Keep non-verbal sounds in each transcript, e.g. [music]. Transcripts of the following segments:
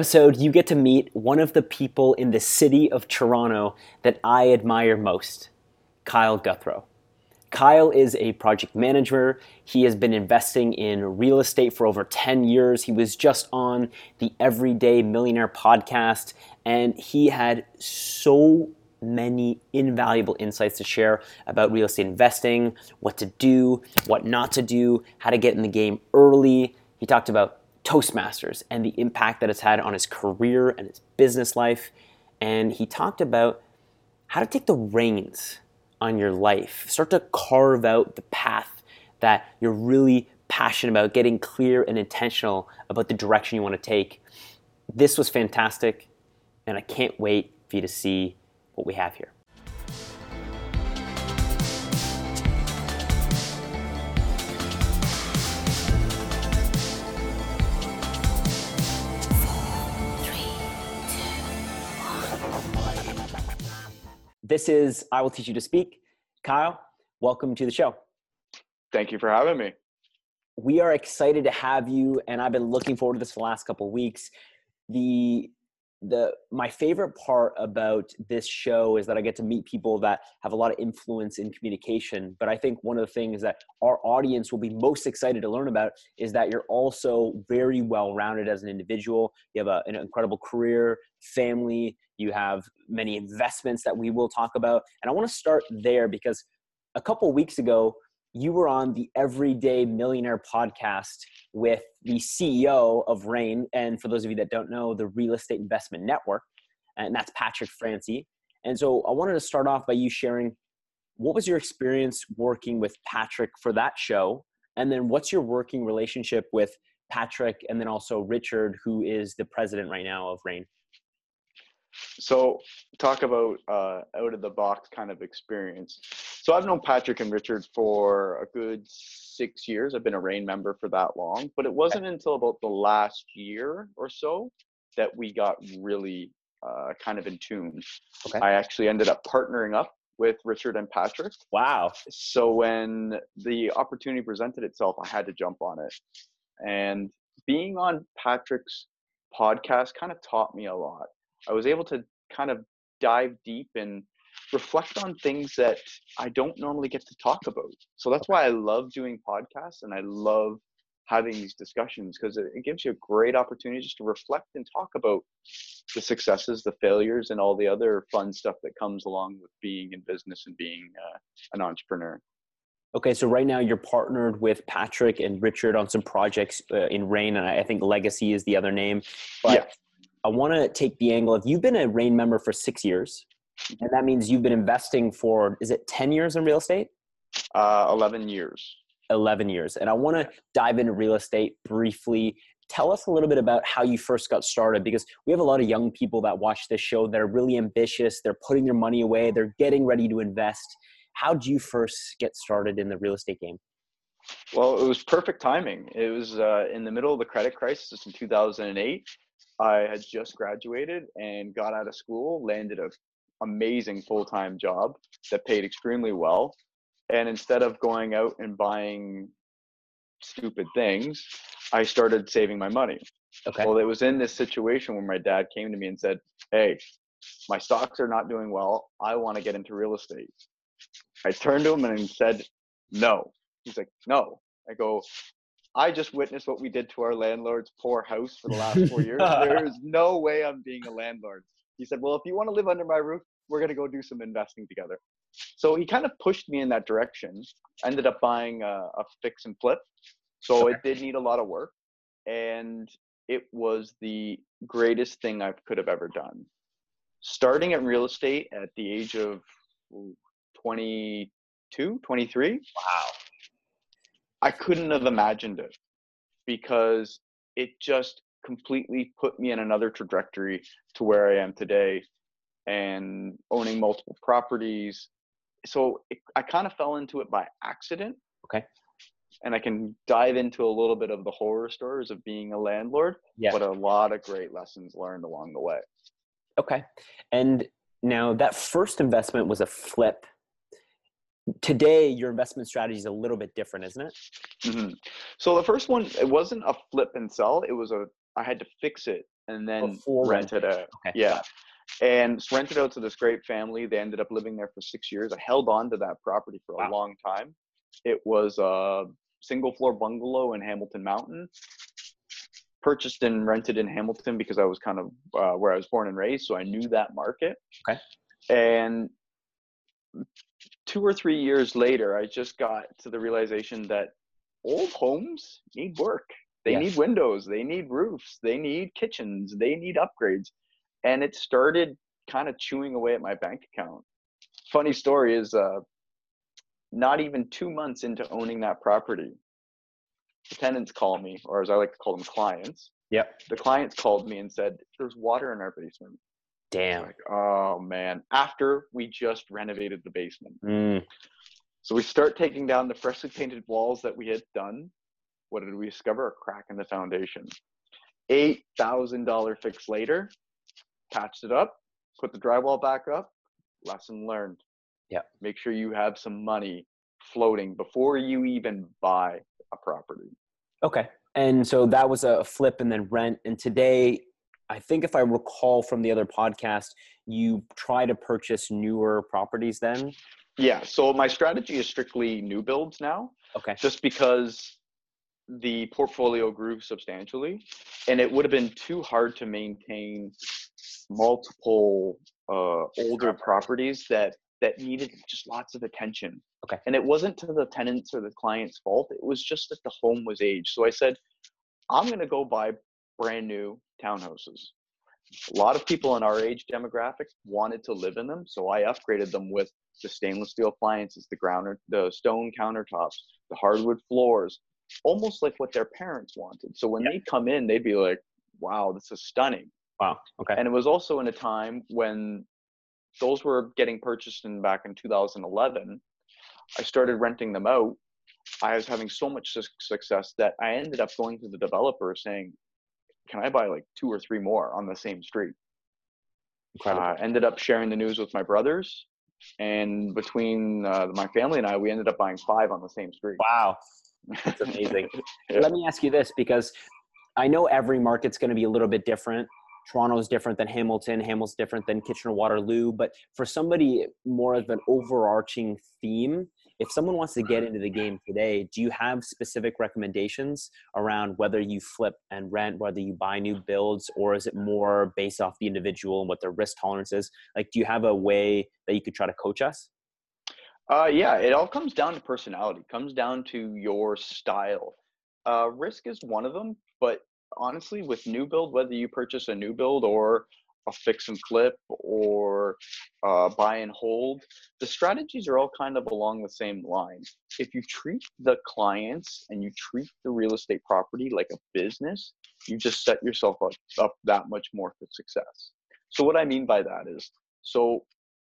episode, you get to meet one of the people in the city of Toronto that I admire most Kyle Guthrow. Kyle is a project manager. He has been investing in real estate for over 10 years. He was just on the Everyday Millionaire podcast, and he had so many invaluable insights to share about real estate investing, what to do, what not to do, how to get in the game early. He talked about Toastmasters and the impact that it's had on his career and his business life. And he talked about how to take the reins on your life, start to carve out the path that you're really passionate about, getting clear and intentional about the direction you want to take. This was fantastic, and I can't wait for you to see what we have here. This is I Will Teach You to Speak. Kyle, welcome to the show. Thank you for having me. We are excited to have you, and I've been looking forward to this for the last couple of weeks. The the my favorite part about this show is that I get to meet people that have a lot of influence in communication. But I think one of the things that our audience will be most excited to learn about is that you're also very well rounded as an individual. You have a, an incredible career, family. You have many investments that we will talk about, and I want to start there because a couple weeks ago you were on the Everyday Millionaire podcast with the CEO of REIN. And for those of you that don't know, the Real Estate Investment Network, and that's Patrick Francey. And so I wanted to start off by you sharing what was your experience working with Patrick for that show? And then what's your working relationship with Patrick and then also Richard, who is the president right now of REIN? So, talk about uh, out of the box kind of experience. So, I've known Patrick and Richard for a good six years. I've been a REIN member for that long, but it wasn't until about the last year or so that we got really uh, kind of in tune. Okay. I actually ended up partnering up with Richard and Patrick. Wow. So, when the opportunity presented itself, I had to jump on it. And being on Patrick's podcast kind of taught me a lot I was able to kind of dive deep and reflect on things that I don't normally get to talk about. So that's why I love doing podcasts and I love having these discussions because it, it, gives you a great opportunity just to reflect and talk about the successes, the failures, and all the other fun stuff that comes along with being in business and being uh, an entrepreneur. Okay, so right now you're partnered with Patrick and Richard on some projects uh, in REIN, and I think Legacy is the other name. But yeah. I want to take the angle of you've been a REIN member for six years, and that means you've been investing for is it ten years in real estate? Uh, Eleven years. Eleven years, and I want to dive into real estate briefly. Tell us a little bit about how you first got started because we have a lot of young people that watch this show that are really ambitious. They're putting their money away. They're getting ready to invest. How did you first get started in the real estate game? Well, it was perfect timing. It was uh, in the middle of the credit crisis in 2008 I had just graduated and got out of school, landed a amazing full-time job that paid extremely well. And instead of going out and buying stupid things, I started saving my money. Okay. Well, it was in this situation where my dad came to me and said, Hey, my stocks are not doing well. I want to get into real estate. I turned to him and said, No. He's like, No. I go, I just witnessed what we did to our landlord's poor house for the last [laughs] four years. there is no way I'm being a landlord. He said, Well, if you want to live under my roof, we're going to go do some investing together. So he kind of pushed me in that direction. I ended up buying a, a fix and flip. So okay. it did need a lot of work. And it was the greatest thing I could have ever done. Starting at real estate at the age of 22, 23. Wow I couldn't have imagined it because it just completely put me in another trajectory to where I am today and owning multiple properties. So it, I kind of fell into it by accident. Okay. And I can dive into a little bit of the horror stories of being a landlord, yeah. but a lot of great lessons learned along the way. Okay. And now that first investment was a flip today your investment strategy is a little bit different isn't it mm-hmm. so the first one it wasn't a flip and sell it was a i had to fix it and then Before rented out. Okay. Yeah. And rented out to this great family. They ended up living there for six years. I held on to that property for a long time. It was a single floor bungalow in Hamilton Mountain. Purchased and rented in Hamilton because I was kind of uh, where I was born and raised, so I knew that market. Okay. And two or three years later, I just got to the realization that old homes need work. They Yes. need windows, they need roofs, they need kitchens, they need upgrades. And it started kind of chewing away at my bank account. Funny story is uh, not even two months into owning that property, the tenants call me, or as I like to call them, clients. Yep. The clients called me and said, There's water in our basement. Damn. Like, oh man, after we just renovated the basement. Mm, So we start taking down the freshly painted walls that we had done. What did we discover? A crack in the foundation. Eight thousand dollar fix later, patched it up, put the drywall back up. Lesson learned. Yeah. Make sure you have some money floating before you even buy a property. okay. And so that was a flip and then rent. And today, I think if I recall from the other podcast, you try to purchase newer properties then. Yeah. So my strategy is strictly new builds now. Okay. just because the portfolio grew substantially and it would have been too hard to maintain multiple uh, older properties that that needed just lots of attention Okay. and it wasn't to the tenants or the client's fault it was just that the home was aged so i said i'm going to go buy brand new townhouses a lot of people in our age demographic wanted to live in them so i upgraded them with the stainless steel appliances the ground the stone countertops the hardwood floors, almost like what their parents wanted. So when Yeah. they come in, they'd be like, wow, this is stunning. Wow. Okay. And it was also in a time when those were getting purchased in back in 2011. I started renting them out. I was having so much suc- success that I ended up going to the developer saying, can I buy like two or three more on the same street? Uh, ended up sharing the news with my brothers. And between uh, my family and I, we ended up buying five on the same street. wow. [laughs] That's amazing. Yeah. Let me ask you this because I know every market's going to be a little bit different. Toronto's different than Hamilton. Hamilton's different than Kitchener Waterloo. But for somebody more of an overarching theme, if someone wants to get into the game today, do you have specific recommendations around whether you flip and rent, whether you buy new builds, or is it more based off the individual and what their risk tolerance is? Like, do you have a way that you could try to coach us? Uh, yeah, it all comes down to personality. it Comes down to your style. Uh, risk is one of them, but honestly, with new build, whether you purchase a new build or a fix and flip or uh, buy and hold, the strategies are all kind of along the same line. If you treat the clients and you treat the real estate property like a business, you just set yourself up, up that much more for success. So what I mean by that is, so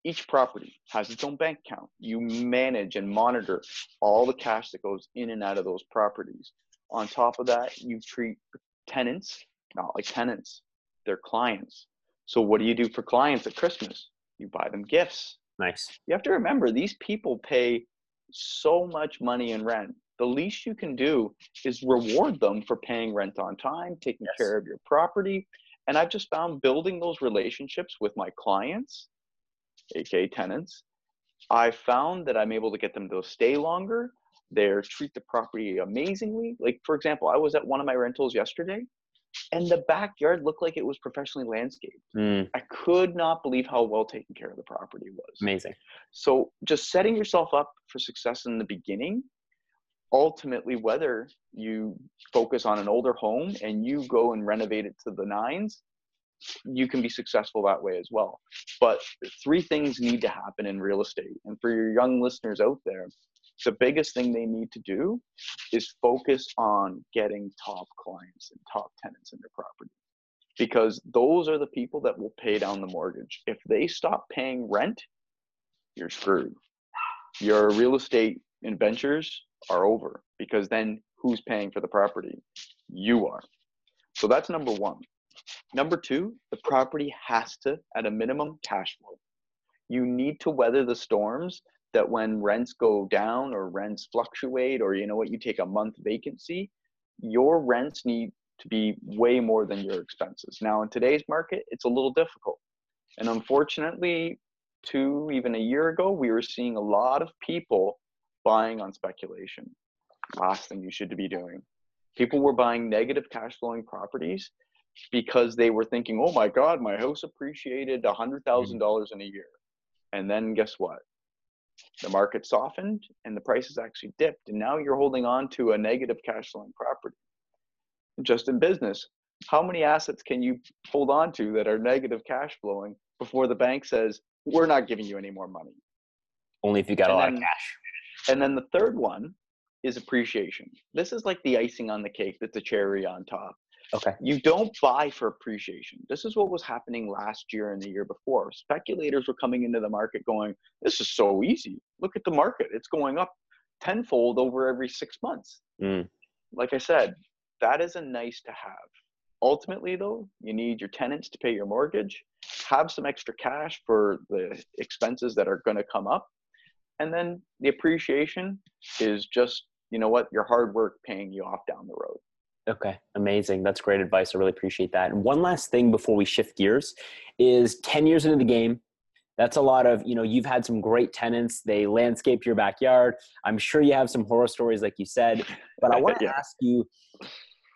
each property has its own bank account. You manage and monitor all the cash that goes in and out of those properties. On top of that, you treat tenants not like tenants, they're clients. So, what do you do for clients at Christmas? You buy them gifts. Nice. You have to remember these people pay so much money in rent. The least you can do is reward them for paying rent on time, taking Yes. care of your property. And I've just found building those relationships with my clients, aka tenants, I found that I'm able to get them to stay longer. They treat the property amazingly. Like for example, I was at one of my rentals yesterday, and the backyard looked like it was professionally landscaped. Mm, I could not believe how well taken care of the property was. amazing. So just setting yourself up for success in the beginning, ultimately, whether you focus on an older home and you go and renovate it to the nines, you can be successful that way as well. But three things need to happen in real estate. And for your young listeners out there, the biggest thing they need to do is focus on getting top clients and top tenants in their property because those are the people that will pay down the mortgage. If they stop paying rent, you're screwed. Your real estate ventures are over because then who's paying for the property? You are. So that's number one. Number two, the property has to, at a minimum, cash flow. You need to weather the storms that when rents go down or rents fluctuate, or you know what, you take a month vacancy, your rents need to be way more than your expenses. Now, in today's market, it's a little difficult. And unfortunately, two, even a year ago, we were seeing a lot of people buying on speculation. Last thing you should be doing. People were buying negative cash flowing properties because they were thinking, oh my God, my house appreciated $100,000 mm-hmm. in a year. And then guess what? The market softened and the prices actually dipped. And now you're holding on to a negative cash flowing property. Just in business, how many assets can you hold on to that are negative cash flowing before the bank says, we're not giving you any more money? Only if you got and a lot then, of cash. And then the third one is appreciation. This is like the icing on the cake that's a cherry on top. Okay. You don't buy for appreciation. This is what was happening last year and the year before. Speculators were coming into the market going, This is so easy. Look at the market. It's going up tenfold over every six months. Mm. Like I said, that is a nice to have. Ultimately, though, you need your tenants to pay your mortgage, have some extra cash for the expenses that are going to come up. And then the appreciation is just, you know what, your hard work paying you off down the road. Okay, amazing. That's great advice. I really appreciate that. And one last thing before we shift gears is 10 years into the game. That's a lot of, you know, you've had some great tenants. They landscaped your backyard. I'm sure you have some horror stories, like you said. [laughs] But I want to yeah. ask you,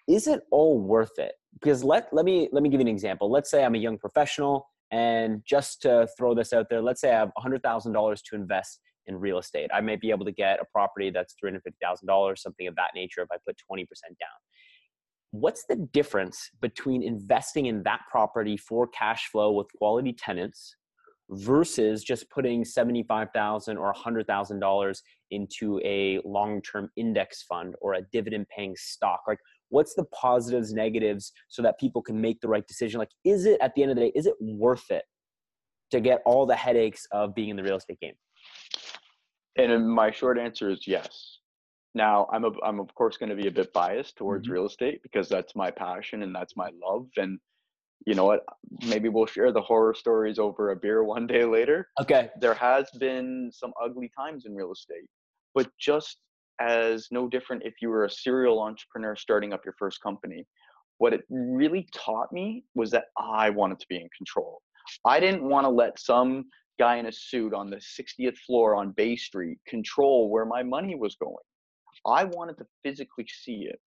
is it all worth it? Because let let me let me give you an example. Let's say I'm a young professional, and just to throw this out there, let's say I have $100,000 to invest in real estate. I may be able to get a property that's $350,000, something of that nature, if I put 20% down what's the difference between investing in that property for cash flow with quality tenants versus just putting 75,000 or $100,000 into a long-term index fund or a dividend paying stock? Like what's the positives negatives so that people can make the right decision? Like is it at the end of the day is it worth it to get all the headaches of being in the real estate game? And uh, my short answer is yes now, I'm a, I'm of course going to be a bit biased towards mm-hmm. real estate because that's my passion and that's my love. And you know what? Maybe we'll share the horror stories over a beer [laughs] one day later. Okay. There has been some ugly times in real estate, but just as no different if you were a serial entrepreneur starting up your first company. What it really taught me was that I wanted to be in control. I didn't want to let some guy in a suit on the 60th floor on Bay Street control where my money was going. I wanted to physically see it.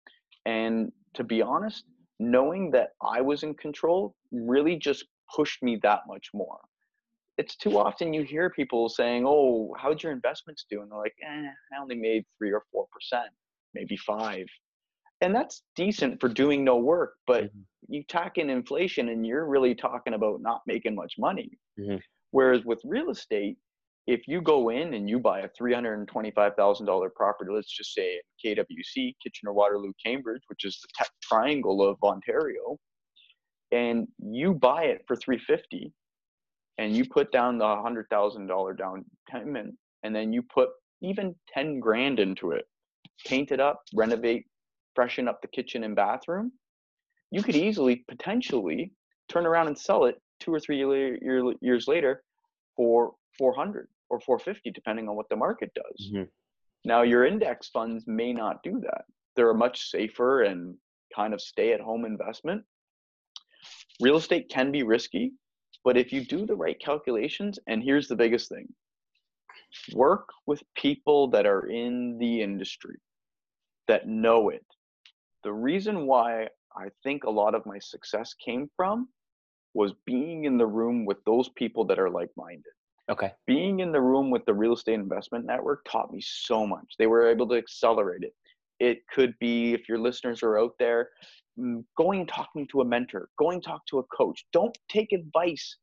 And to be honest, knowing that I was in control really just pushed me that much more. It's too often you hear people saying, Oh, how'd your investments do? And they're like, eh, I only made three or 4%, maybe five. And that's decent for doing no work, but mm-hmm. you tack in inflation and you're really talking about not making much money. Mm-hmm. Whereas with real estate, if you go in and you buy a $325,000 property, let's just say KWC, Kitchener, Waterloo, Cambridge, which is the tech triangle of Ontario, and you buy it for 350 and you put down the $100,000 down payment and then you put even 10 grand into it, paint it up, renovate, freshen up the kitchen and bathroom, you could easily potentially turn around and sell it two or three years later for 400 or 450 depending on what the market does. Mm-hmm. now your index funds may not do that. They're a much safer and kind of stay at home investment. Real estate can be risky but if you do the right calculations and here's the biggest thing work with people that are in the industry that know it. The reason why i think a lot of my success came from was being in the room with those people that are like-minded Okay. Being in the room with the real estate investment network taught me so much. They were able to accelerate it. It could be, if your listeners are out there, mm, going and talking to a mentor, going talk to a coach. Don't take advice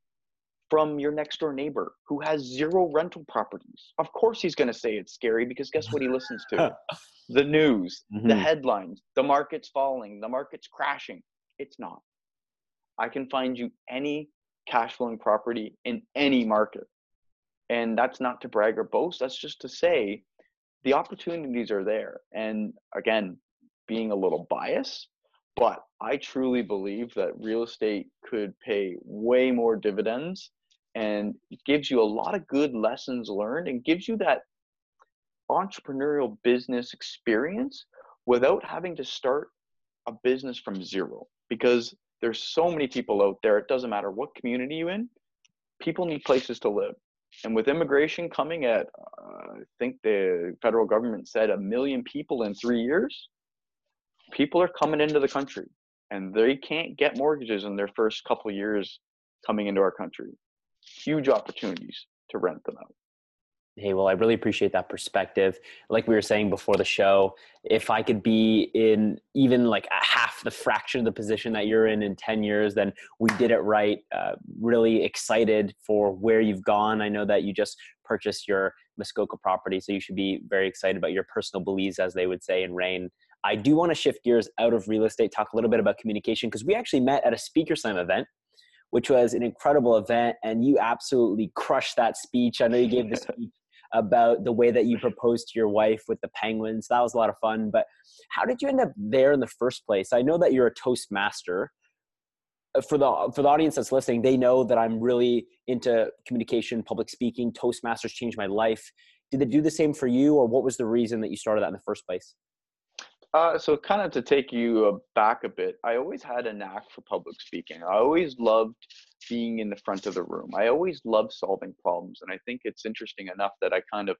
from your next door neighbor who has zero rental properties. Of course, he's going to say it's scary because guess what he listens to? [laughs] the news, mm-hmm. the headlines, the market's falling, the market's crashing. It's not. I can find you any cash flowing property in any market. And that's not to brag or boast, that's just to say the opportunities are there. And again, being a little biased, but I truly believe that real estate could pay way more dividends and it gives you a lot of good lessons learned and gives you that entrepreneurial business experience without having to start a business from zero because there's so many people out there. It doesn't matter what community you're in, people need places to live. And with immigration coming at, uh, I think the federal government said a million people in three years, people are coming into the country and they can't get mortgages in their first couple years coming into our country. Huge opportunities to rent them out. Hey, well, I really appreciate that perspective. Like we were saying before the show, if I could be in even like a half the fraction of the position that you're in in 10 years, then we did it right. Uh, really excited for where you've gone. I know that you just purchased your Muskoka property, so you should be very excited about your personal beliefs, as they would say in REIN I do want to shift gears out of real estate, talk a little bit about communication, because we actually met at a Speaker Slam event which was an incredible event and you absolutely crushed that speech i know you gave this [laughs] speech about the way that you proposed to your wife with the penguins. That was a lot of fun. But how did you end up there in the first place? I know that you're a Toastmaster. Uh, for the for the audience that's listening, they know that I'm really into communication, public speaking. Toastmasters changed my life. Did they do the same for you, or what was the reason that you started that in the first place? Uh, so kind of to take you back a bit, I always had a knack for public speaking. I always loved being in the front of the room. I always loved solving problems. And I think it's interesting enough that I kind of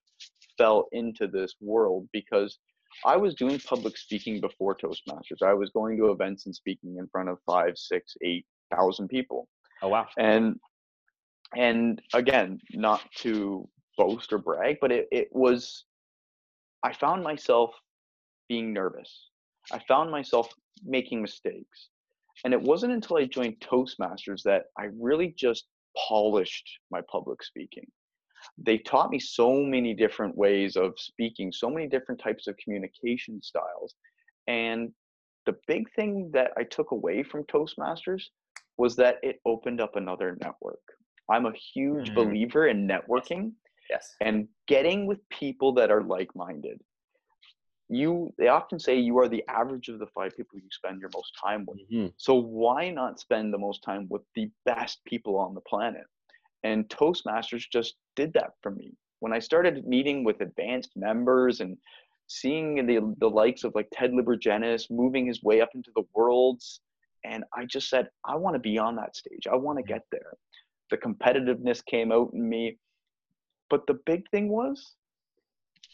fell into this world because I was doing public speaking before Toastmasters. I was going to events and speaking in front of five, six, eight thousand people. Oh wow. And and again, not to boast or brag, but it, it was I found myself being nervous. I found myself making mistakes. And it wasn't until I joined Toastmasters that I really just polished my public speaking. They taught me so many different ways of speaking, so many different types of communication styles. And the big thing that I took away from Toastmasters was that it opened up another network. I'm a huge mm-hmm. believer in networking. Yes. And getting with people that are like minded you they often say you are the average of the five people you spend your most time with. Mm-hmm. so why not spend the most time with the best people on the planet? And toastmasters just did that for me. When i started meeting with advanced members and seeing the, the likes of like ted libergenis moving his way up into the worlds and i just said i want to be on that stage. I want to mm-hmm. get there. The competitiveness came out in me. But the big thing was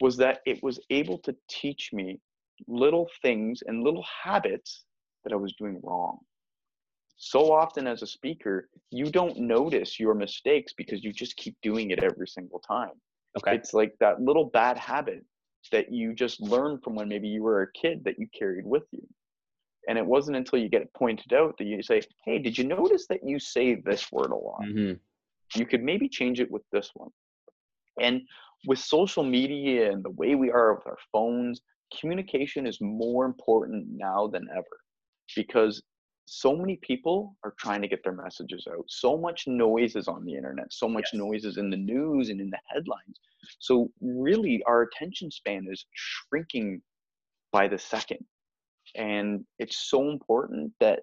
was that it was able to teach me little things and little habits that I was doing wrong. So often as a speaker, you don't notice your mistakes because you just keep doing it every single time. Okay. It's like that little bad habit that you just learned from when maybe you were a kid that you carried with you. And it wasn't until you get it pointed out that you say, Hey, did you notice that you say this word a lot? Mm-hmm. You could maybe change it with this one. And with social media and the way we are with our phones, communication is more important now than ever because so many people are trying to get their messages out. So much noise is on the internet, so much yes. noise is in the news and in the headlines. So, really, our attention span is shrinking by the second. And it's so important that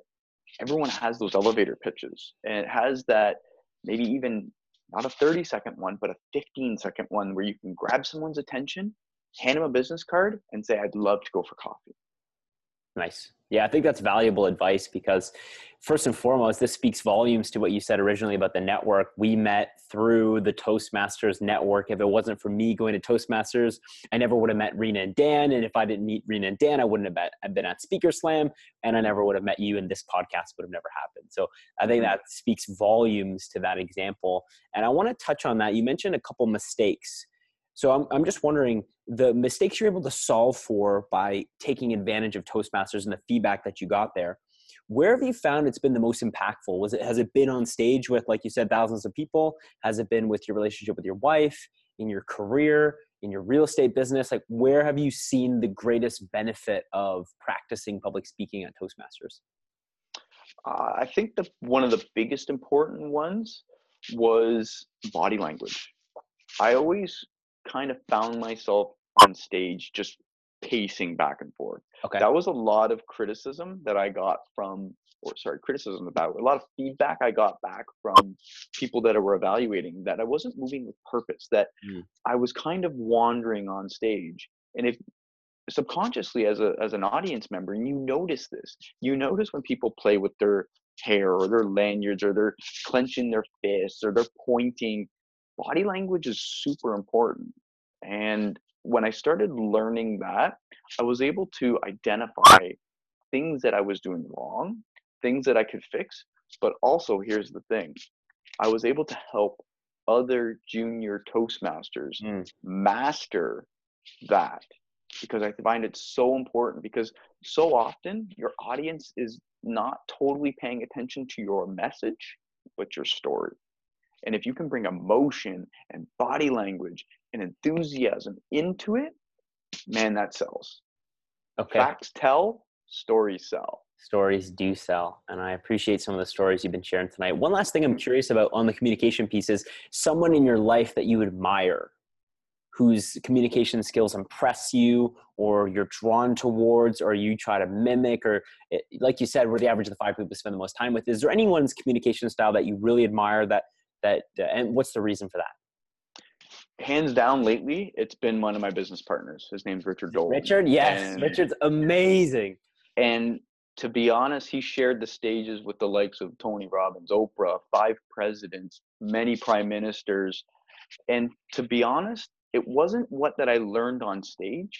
everyone has those elevator pitches and it has that maybe even not a 30 second one, but a 15 second one where you can grab someone's attention, hand them a business card, and say, I'd love to go for coffee. Nice. Yeah, I think that's valuable advice because, first and foremost, this speaks volumes to what you said originally about the network. We met through the Toastmasters network. If it wasn't for me going to Toastmasters, I never would have met Rena and Dan. And if I didn't meet Rena and Dan, I wouldn't have met, been at Speaker Slam and I never would have met you, and this podcast would have never happened. So I think that speaks volumes to that example. And I want to touch on that. You mentioned a couple mistakes so I'm, I'm just wondering the mistakes you're able to solve for by taking advantage of Toastmasters and the feedback that you got there. Where have you found it's been the most impactful? Was it has it been on stage with, like you said, thousands of people? Has it been with your relationship with your wife, in your career, in your real estate business? Like, where have you seen the greatest benefit of practicing public speaking at Toastmasters? Uh, I think the one of the biggest important ones was body language. I always kind of found myself on stage just pacing back and forth. Okay. That was a lot of criticism that I got from, or sorry, criticism about a lot of feedback I got back from people that were evaluating that I wasn't moving with purpose, that mm. I was kind of wandering on stage. And if subconsciously as a as an audience member and you notice this you notice when people play with their hair or their lanyards or they're clenching their fists or they're pointing body language is super important and when i started learning that i was able to identify things that i was doing wrong things that i could fix but also here's the thing i was able to help other junior toastmasters Mm. master that because I find it so important because so often your audience is not totally paying attention to your message, but your story. And if you can bring emotion and body language and enthusiasm into it, man, that sells. Okay. Facts tell, stories sell. stories do sell and i appreciate some of the stories you've been sharing tonight one last thing i'm curious about on the communication piece is someone in your life that you admire whose communication skills impress you or you're drawn towards or you try to mimic or it, like you said we're the average of the five people spend the most time with is there anyone's communication style that you really admire that that uh, and what's the reason for that Hands down, lately, it's been one of my business partners. His name's Richard Dolan. richard yes And- richard's amazing And to be honest, he shared the stages with the likes of Tony Robbins, Oprah, five presidents, many prime ministers. And to be honest, it wasn't what that I learned on stage,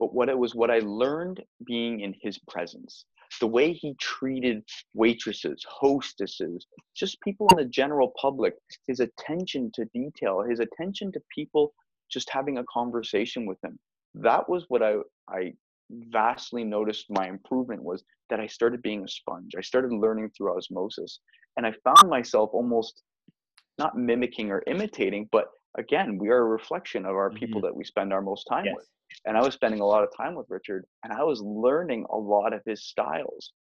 but what it was what I learned being in his presence. The way he treated waitresses, hostesses, just people in the general public, his attention to detail, his attention to people just having a conversation with him. That was what I I vastly noticed my improvement was that I started being a sponge. I started learning through osmosis. And I found myself almost not mimicking or imitating, but again, we are a reflection of our people that we spend our most time yes with. And I was spending a lot of time with Richard and I was learning a lot of his styles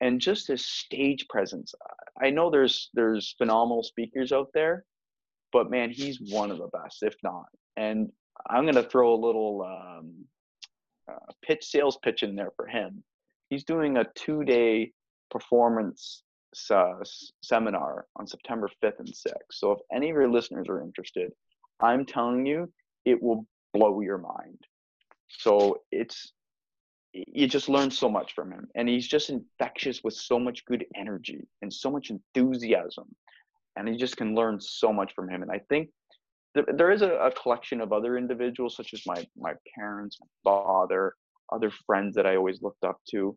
and just his stage presence. I know there's there's phenomenal speakers out there, but man, he's one of the best, if not. And I'm gonna throw a little um, uh, pitch sales pitch in there for him. He's doing a two day performance uh, seminar on September 5th and 6th. So if any of your listeners are interested, I'm telling you, it will blow your mind. So it's you just learn so much from him, and he's just infectious with so much good energy and so much enthusiasm, and you just can learn so much from him. And I think there, there is a, a collection of other individuals, such as my my parents, my father, other friends that I always looked up to.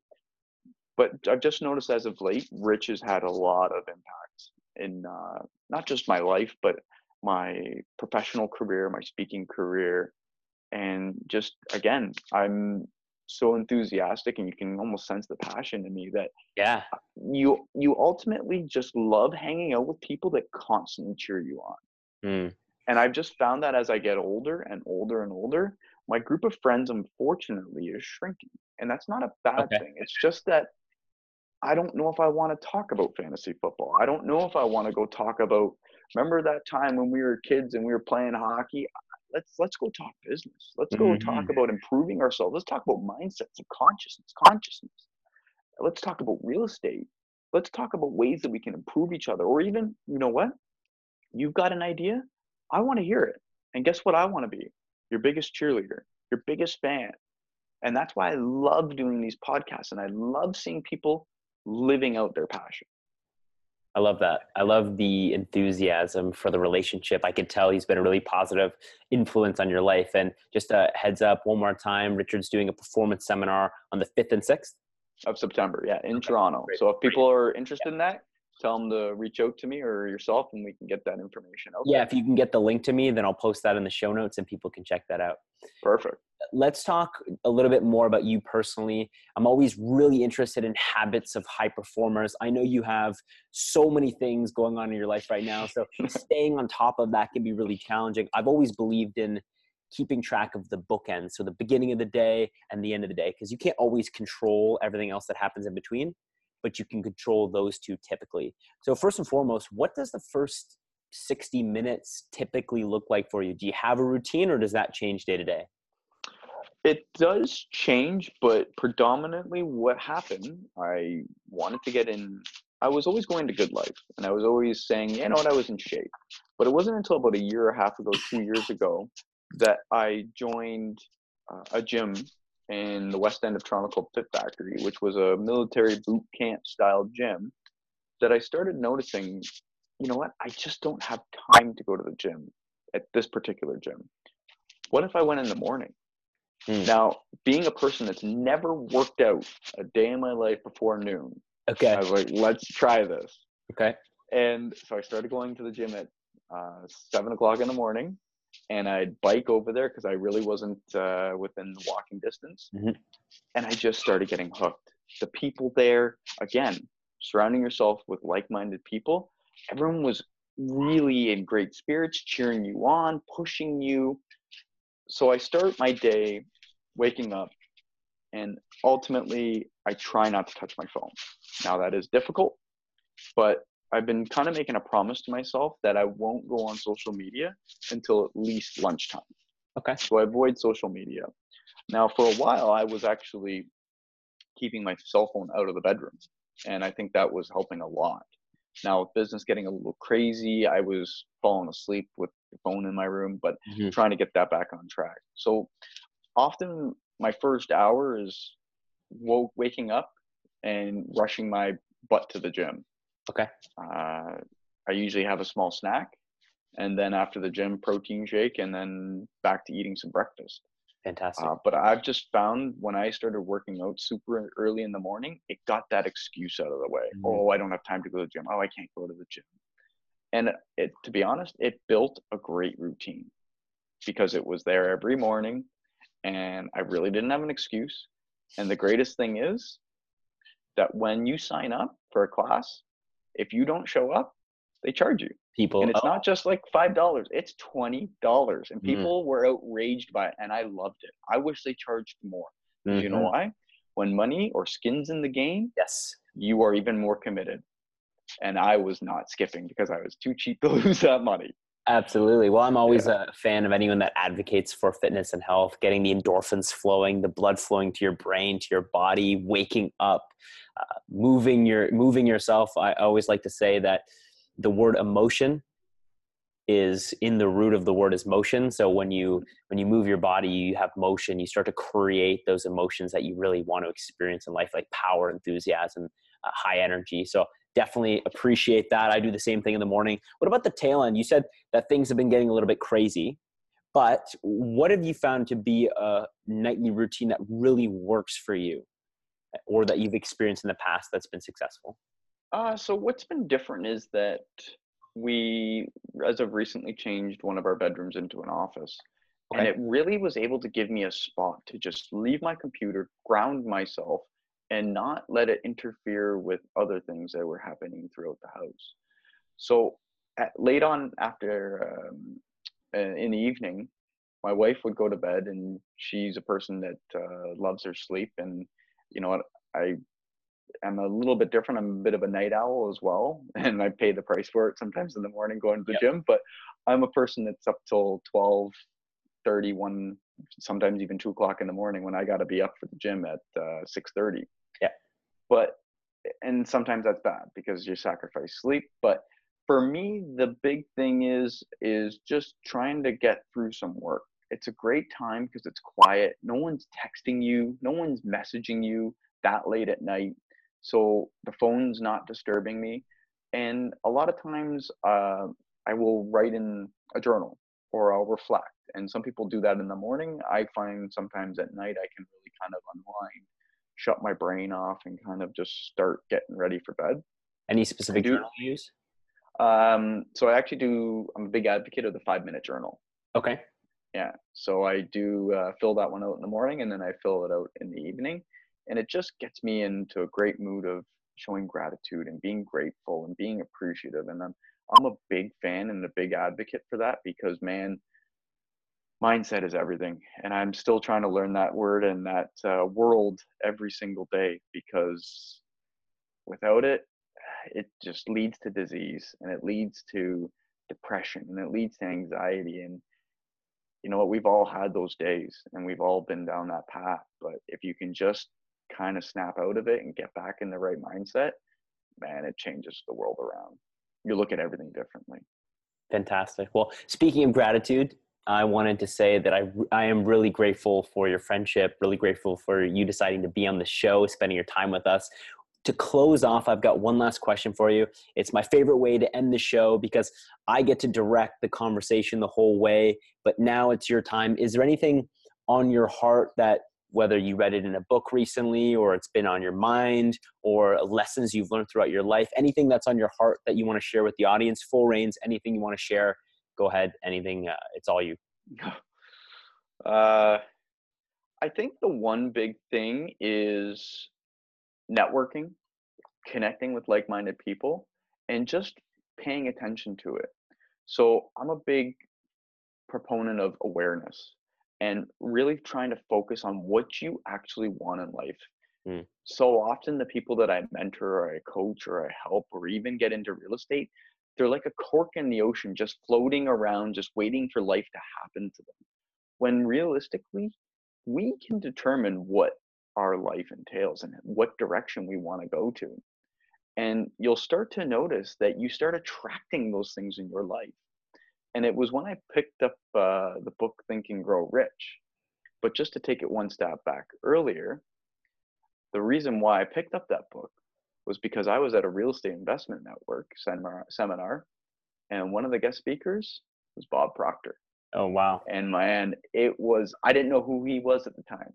But I've just noticed as of late, Rich has had a lot of impact in uh, not just my life, but my professional career, my speaking career, and just again, I'm so enthusiastic, and you can almost sense the passion in me that yeah. You you ultimately just love hanging out with people that constantly cheer you on. Mm. and i've just found that as i get older and older and older my group of friends unfortunately is shrinking. And that's not a bad Okay. thing. It's just that i don't know if i want to talk about fantasy football. I don't know if i want to go talk about remember that time when we were kids and we were playing hockey? Let's let's go talk business. Let's go talk Mhm. about improving ourselves. Let's talk about mindsets of consciousness consciousness. Let's talk about real estate. Let's talk about ways that we can improve each other. Or even you know what? You've got an idea? I want to hear it. And guess what i want to be? Your biggest cheerleader your biggest fan. And that's why i love doing these podcasts. And i love seeing people living out their passion I love that. I love the enthusiasm for the relationship. I could tell he's been a really positive influence on your life. And just a heads up one more time Richard's doing a performance seminar on the 5th and 6th. of september yeah in Okay, toronto great, so if people are interested in that tell them to reach out to me or yourself and we can get that information out Yeah, if you can get the link to me, then I'll post that in the show notes and people can check that out. perfect let's talk a little bit more about you personally. I'm always really interested in habits of high performers. I know you have so many things going on in your life right now, so [laughs] staying on top of that can be really challenging. I've always believed in keeping track of the bookends, so the beginning of the day and the end of the day, because you can't always control everything else that happens in between, but you can control those two typically. So first and foremost, what does the first 60 minutes typically look like for you? Do you have a routine or does that change day to day? It does change, but predominantly what happened, I wanted to get in. I was always going to Good Life, and I was always saying, you know what, I was in shape. But it wasn't until about a year and a half ago, two years ago, that I joined uh, a gym in the west end of Toronto called Fit Factory, which was a military boot camp style gym, that I started noticing, you know what, I just don't have time to go to the gym at this particular gym. What if I went in the morning? Mm. Now, being a person that's never worked out a day in my life before noon, okay, I was like, let's try this. Okay. And so I started going to the gym at uh, seven o'clock in the morning, and I'd bike over there because I really wasn't uh, within walking distance. Mm-hmm. And I just started getting hooked. The people there, again, surrounding yourself with like-minded people. Everyone was really in great spirits, cheering you on, pushing you. So I start my day waking up and ultimately I try not to touch my phone. Now that is difficult, but I've been kind of making a promise to myself that I won't go on social media until at least lunchtime. Okay. So I avoid social media. Now for a while I was actually keeping my cell phone out of the bedroom. And I think that was helping a lot. Now with business getting a little crazy, I was falling asleep with the phone in my room, but mm-hmm. trying to get that back on track. So often my first hour is woke, waking up and rushing my butt to the gym. Okay. Uh, I usually have a small snack, and then after the gym, protein shake, and then back to eating some breakfast. Fantastic. Uh, but I've just found when I started working out super early in the morning, it got that excuse out of the way. Mm-hmm. Oh, I don't have time to go to the gym. Oh, I can't go to the gym. And it, to be honest, it built a great routine because it was there every morning and I really didn't have an excuse. And the greatest thing is that when you sign up for a class, if you don't show up, they charge you. People, and it's oh. not just like five dollars; it's twenty dollars. And mm. people mm. were outraged by it, and I loved it. I wish they charged more. Mm-hmm. You know mm-hmm. why? When money or skins in the game, yes, you are even more committed. And I was not skipping because I was too cheap to [laughs] lose that money. Absolutely. Well, I'm always yeah. a fan of anyone that advocates for fitness and health, getting the endorphins flowing, the blood flowing to your brain, to your body, waking up, uh, moving your moving yourself. I always like to say that the word emotion is in the root of the word is motion. So when you when you move your body, you have motion. You start to create those emotions that you really want to experience in life, like power, enthusiasm, uh, high energy. So definitely appreciate that. I do the same thing in the morning. What about the tail end? You said that things have been getting a little bit crazy, but what have you found to be a nightly routine that really works for you or that you've experienced in the past that's been successful? Uh, so what's been different is that we, as of recently, changed one of our bedrooms into an office. Okay. And it really was able to give me a spot to just leave my computer, ground myself, and not let it interfere with other things that were happening throughout the house. So at, late on after um, in the evening, my wife would go to bed, and she's a person that uh, loves her sleep. And you know I am a little bit different. I'm a bit of a night owl as well, [laughs] and I pay the price for it sometimes in the morning going to the yep. gym. But I'm a person that's up till 12, 31, sometimes even two o'clock in the morning when I got to be up for the gym at uh, 6:30 but and sometimes that's bad because you sacrifice sleep but for me the big thing is is just trying to get through some work. It's a great time because it's quiet. No one's texting you. No one's messaging you that late at night. So the phone's not disturbing me. And a lot of times uh, i will write in a journal or i'll reflect. And some people do that in the morning. I find sometimes at night i can really kind of unwind shut my brain off and kind of just start getting ready for bed. Any specific journal you use? Um, so I actually do. I'm a big advocate of the five minute journal. Okay. Yeah. So I do uh, fill that one out in the morning, and then I fill it out in the evening, and it just gets me into a great mood of showing gratitude and being grateful and being appreciative. And I'm I'm a big fan and a big advocate for that because man, mindset is everything and i'm still trying to learn that word and that uh, world every single day because without it it just leads to disease and it leads to depression and it leads to anxiety and you know what we've all had those days and we've all been down that path but if you can just kind of snap out of it and get back in the right mindset man it changes the world around. You look at everything differently. Fantastic. Well speaking of gratitude I wanted to say that I, I am really grateful for your friendship, really grateful for you deciding to be on the show, spending your time with us. To close off, I've got one last question for you. It's my favorite way to end the show because I get to direct the conversation the whole way, but now it's your time. Is there anything on your heart that whether you read it in a book recently or it's been on your mind or lessons you've learned throughout your life, anything that's on your heart that you want to share with the audience, full reins, anything you want to share, go ahead. Anything, uh, it's all you. [laughs] Uh, I think the one big thing is networking, connecting with like minded people, and just paying attention to it. So I'm a big proponent of awareness and really trying to focus on what you actually want in life. Mm. So often, the people that I mentor or I coach or I help or even get into real estate, they're like a cork in the ocean, just floating around, just waiting for life to happen to them. When realistically, we can determine what our life entails and what direction we want to go to. And you'll start to notice that you start attracting those things in your life and it was when I picked up uh, the book Think and Grow Rich. But just to take it one step back earlier, the reason why I picked up that book was because I was at a real estate investment network seminar, seminar and one of the guest speakers was Bob Proctor. Oh wow! And man, it was I didn't know who he was at the time.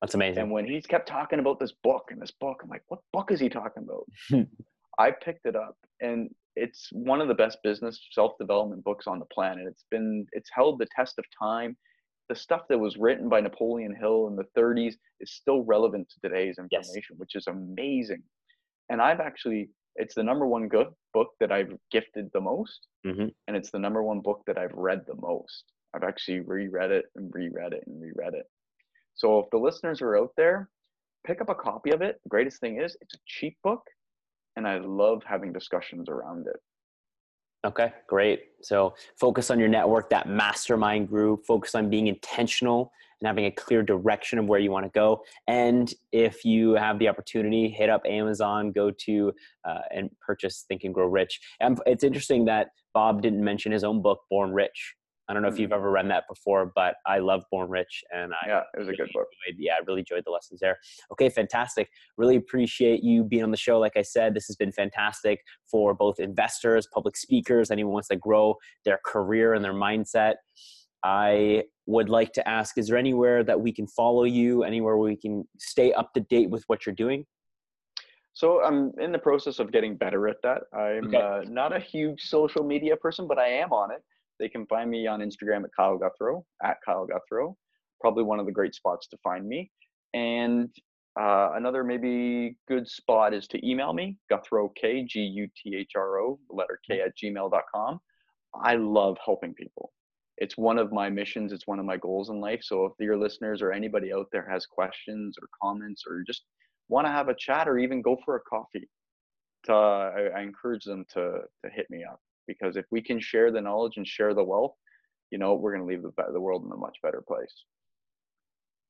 That's amazing. And when he kept talking about this book and this book, I'm like, what book is he talking about? [laughs] I picked it up, and it's one of the best business self-development books on the planet. It's been it's held the test of time. The stuff that was written by Napoleon Hill in the 30s is still relevant to today's information, yes. which is amazing. And I've actually it's the number one good book that I've gifted the most, mm-hmm. and it's the number one book that I've read the most. I've actually reread it and reread it and reread it. So if the listeners are out there, pick up a copy of it. The greatest thing is it's a cheap book and I love having discussions around it. Okay, great. So focus on your network, that mastermind group, focus on being intentional and having a clear direction of where you want to go. And if you have the opportunity, hit up Amazon, go to uh, and purchase Think and Grow Rich. And it's interesting that Bob didn't mention his own book, Born Rich. I don't know if you've mm-hmm. ever read that before, but I love Born Rich, and I yeah, it was really a good book. Enjoyed, yeah, I really enjoyed the lessons there. Okay, fantastic. Really appreciate you being on the show. Like I said, this has been fantastic for both investors, public speakers, anyone wants to grow their career and their mindset. I would like to ask: Is there anywhere that we can follow you? Anywhere we can stay up to date with what you're doing? So I'm in the process of getting better at that. I'm okay. uh, not a huge social media person, but I am on it. They can find me on Instagram at Kyle Guthro, at Kyle Guthro. Probably one of the great spots to find me. And uh, another maybe good spot is to email me, Guthro K, G U T H R O, letter K at gmail.com. I love helping people. It's one of my missions, it's one of my goals in life. So if your listeners or anybody out there has questions or comments or just want to have a chat or even go for a coffee, to, I, I encourage them to, to hit me up because if we can share the knowledge and share the wealth, you know, we're going to leave the, the world in a much better place.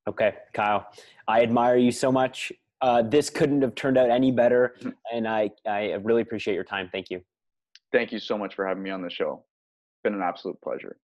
Okay, Kyle, I admire you so much. Uh, this couldn't have turned out any better, mm-hmm. and I, I really appreciate your time. Thank you. Thank you so much for having me on the show. It's been an absolute pleasure.